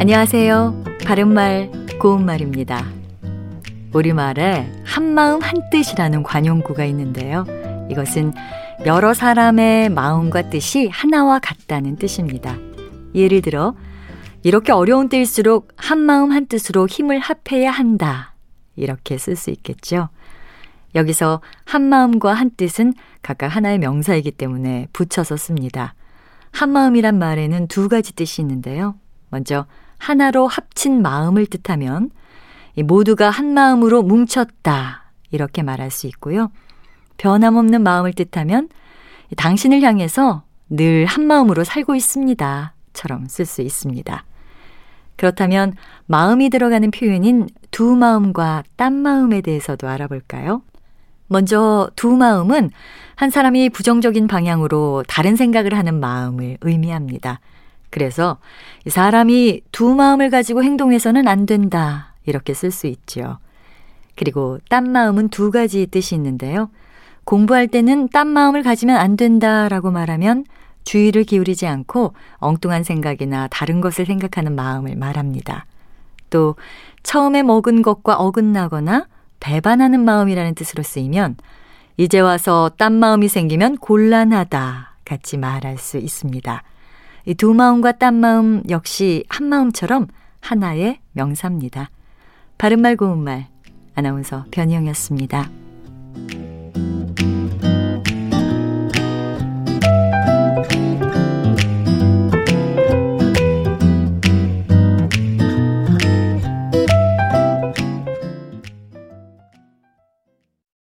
안녕하세요. 바른말, 고운말입니다. 우리말에 한마음 한뜻이라는 관용구가 있는데요. 이것은 여러 사람의 마음과 뜻이 하나와 같다는 뜻입니다. 예를 들어, 이렇게 어려운 때일수록 한마음 한뜻으로 힘을 합해야 한다. 이렇게 쓸 수 있겠죠. 여기서 한마음과 한뜻은 각각 하나의 명사이기 때문에 붙여서 씁니다. 한마음이란 말에는 두 가지 뜻이 있는데요. 먼저 하나로 합친 마음을 뜻하면 모두가 한 마음으로 뭉쳤다. 이렇게 말할 수 있고요. 변함없는 마음을 뜻하면 당신을 향해서 늘 한 마음으로 살고 있습니다. 처럼 쓸 수 있습니다. 그렇다면 마음이 들어가는 표현인 두 마음과 딴 마음에 대해서도 알아볼까요? 먼저 두 마음은 한 사람이 부정적인 방향으로 다른 생각을 하는 마음을 의미합니다. 그래서 사람이 두 마음을 가지고 행동해서는 안 된다. 이렇게 쓸 수 있죠. 그리고 딴 마음은 두 가지 뜻이 있는데요. 공부할 때는 딴 마음을 가지면 안 된다라고 말하면 주의를 기울이지 않고 엉뚱한 생각이나 다른 것을 생각하는 마음을 말합니다. 또 처음에 먹은 것과 어긋나거나 배반하는 마음이라는 뜻으로 쓰이면 이제 와서 딴 마음이 생기면 곤란하다 같이 말할 수 있습니다. 이 두 마음과 딴 마음 역시 한 마음처럼 하나의 명사입니다. 바른말 고운말 아나운서 변희영이었습니다.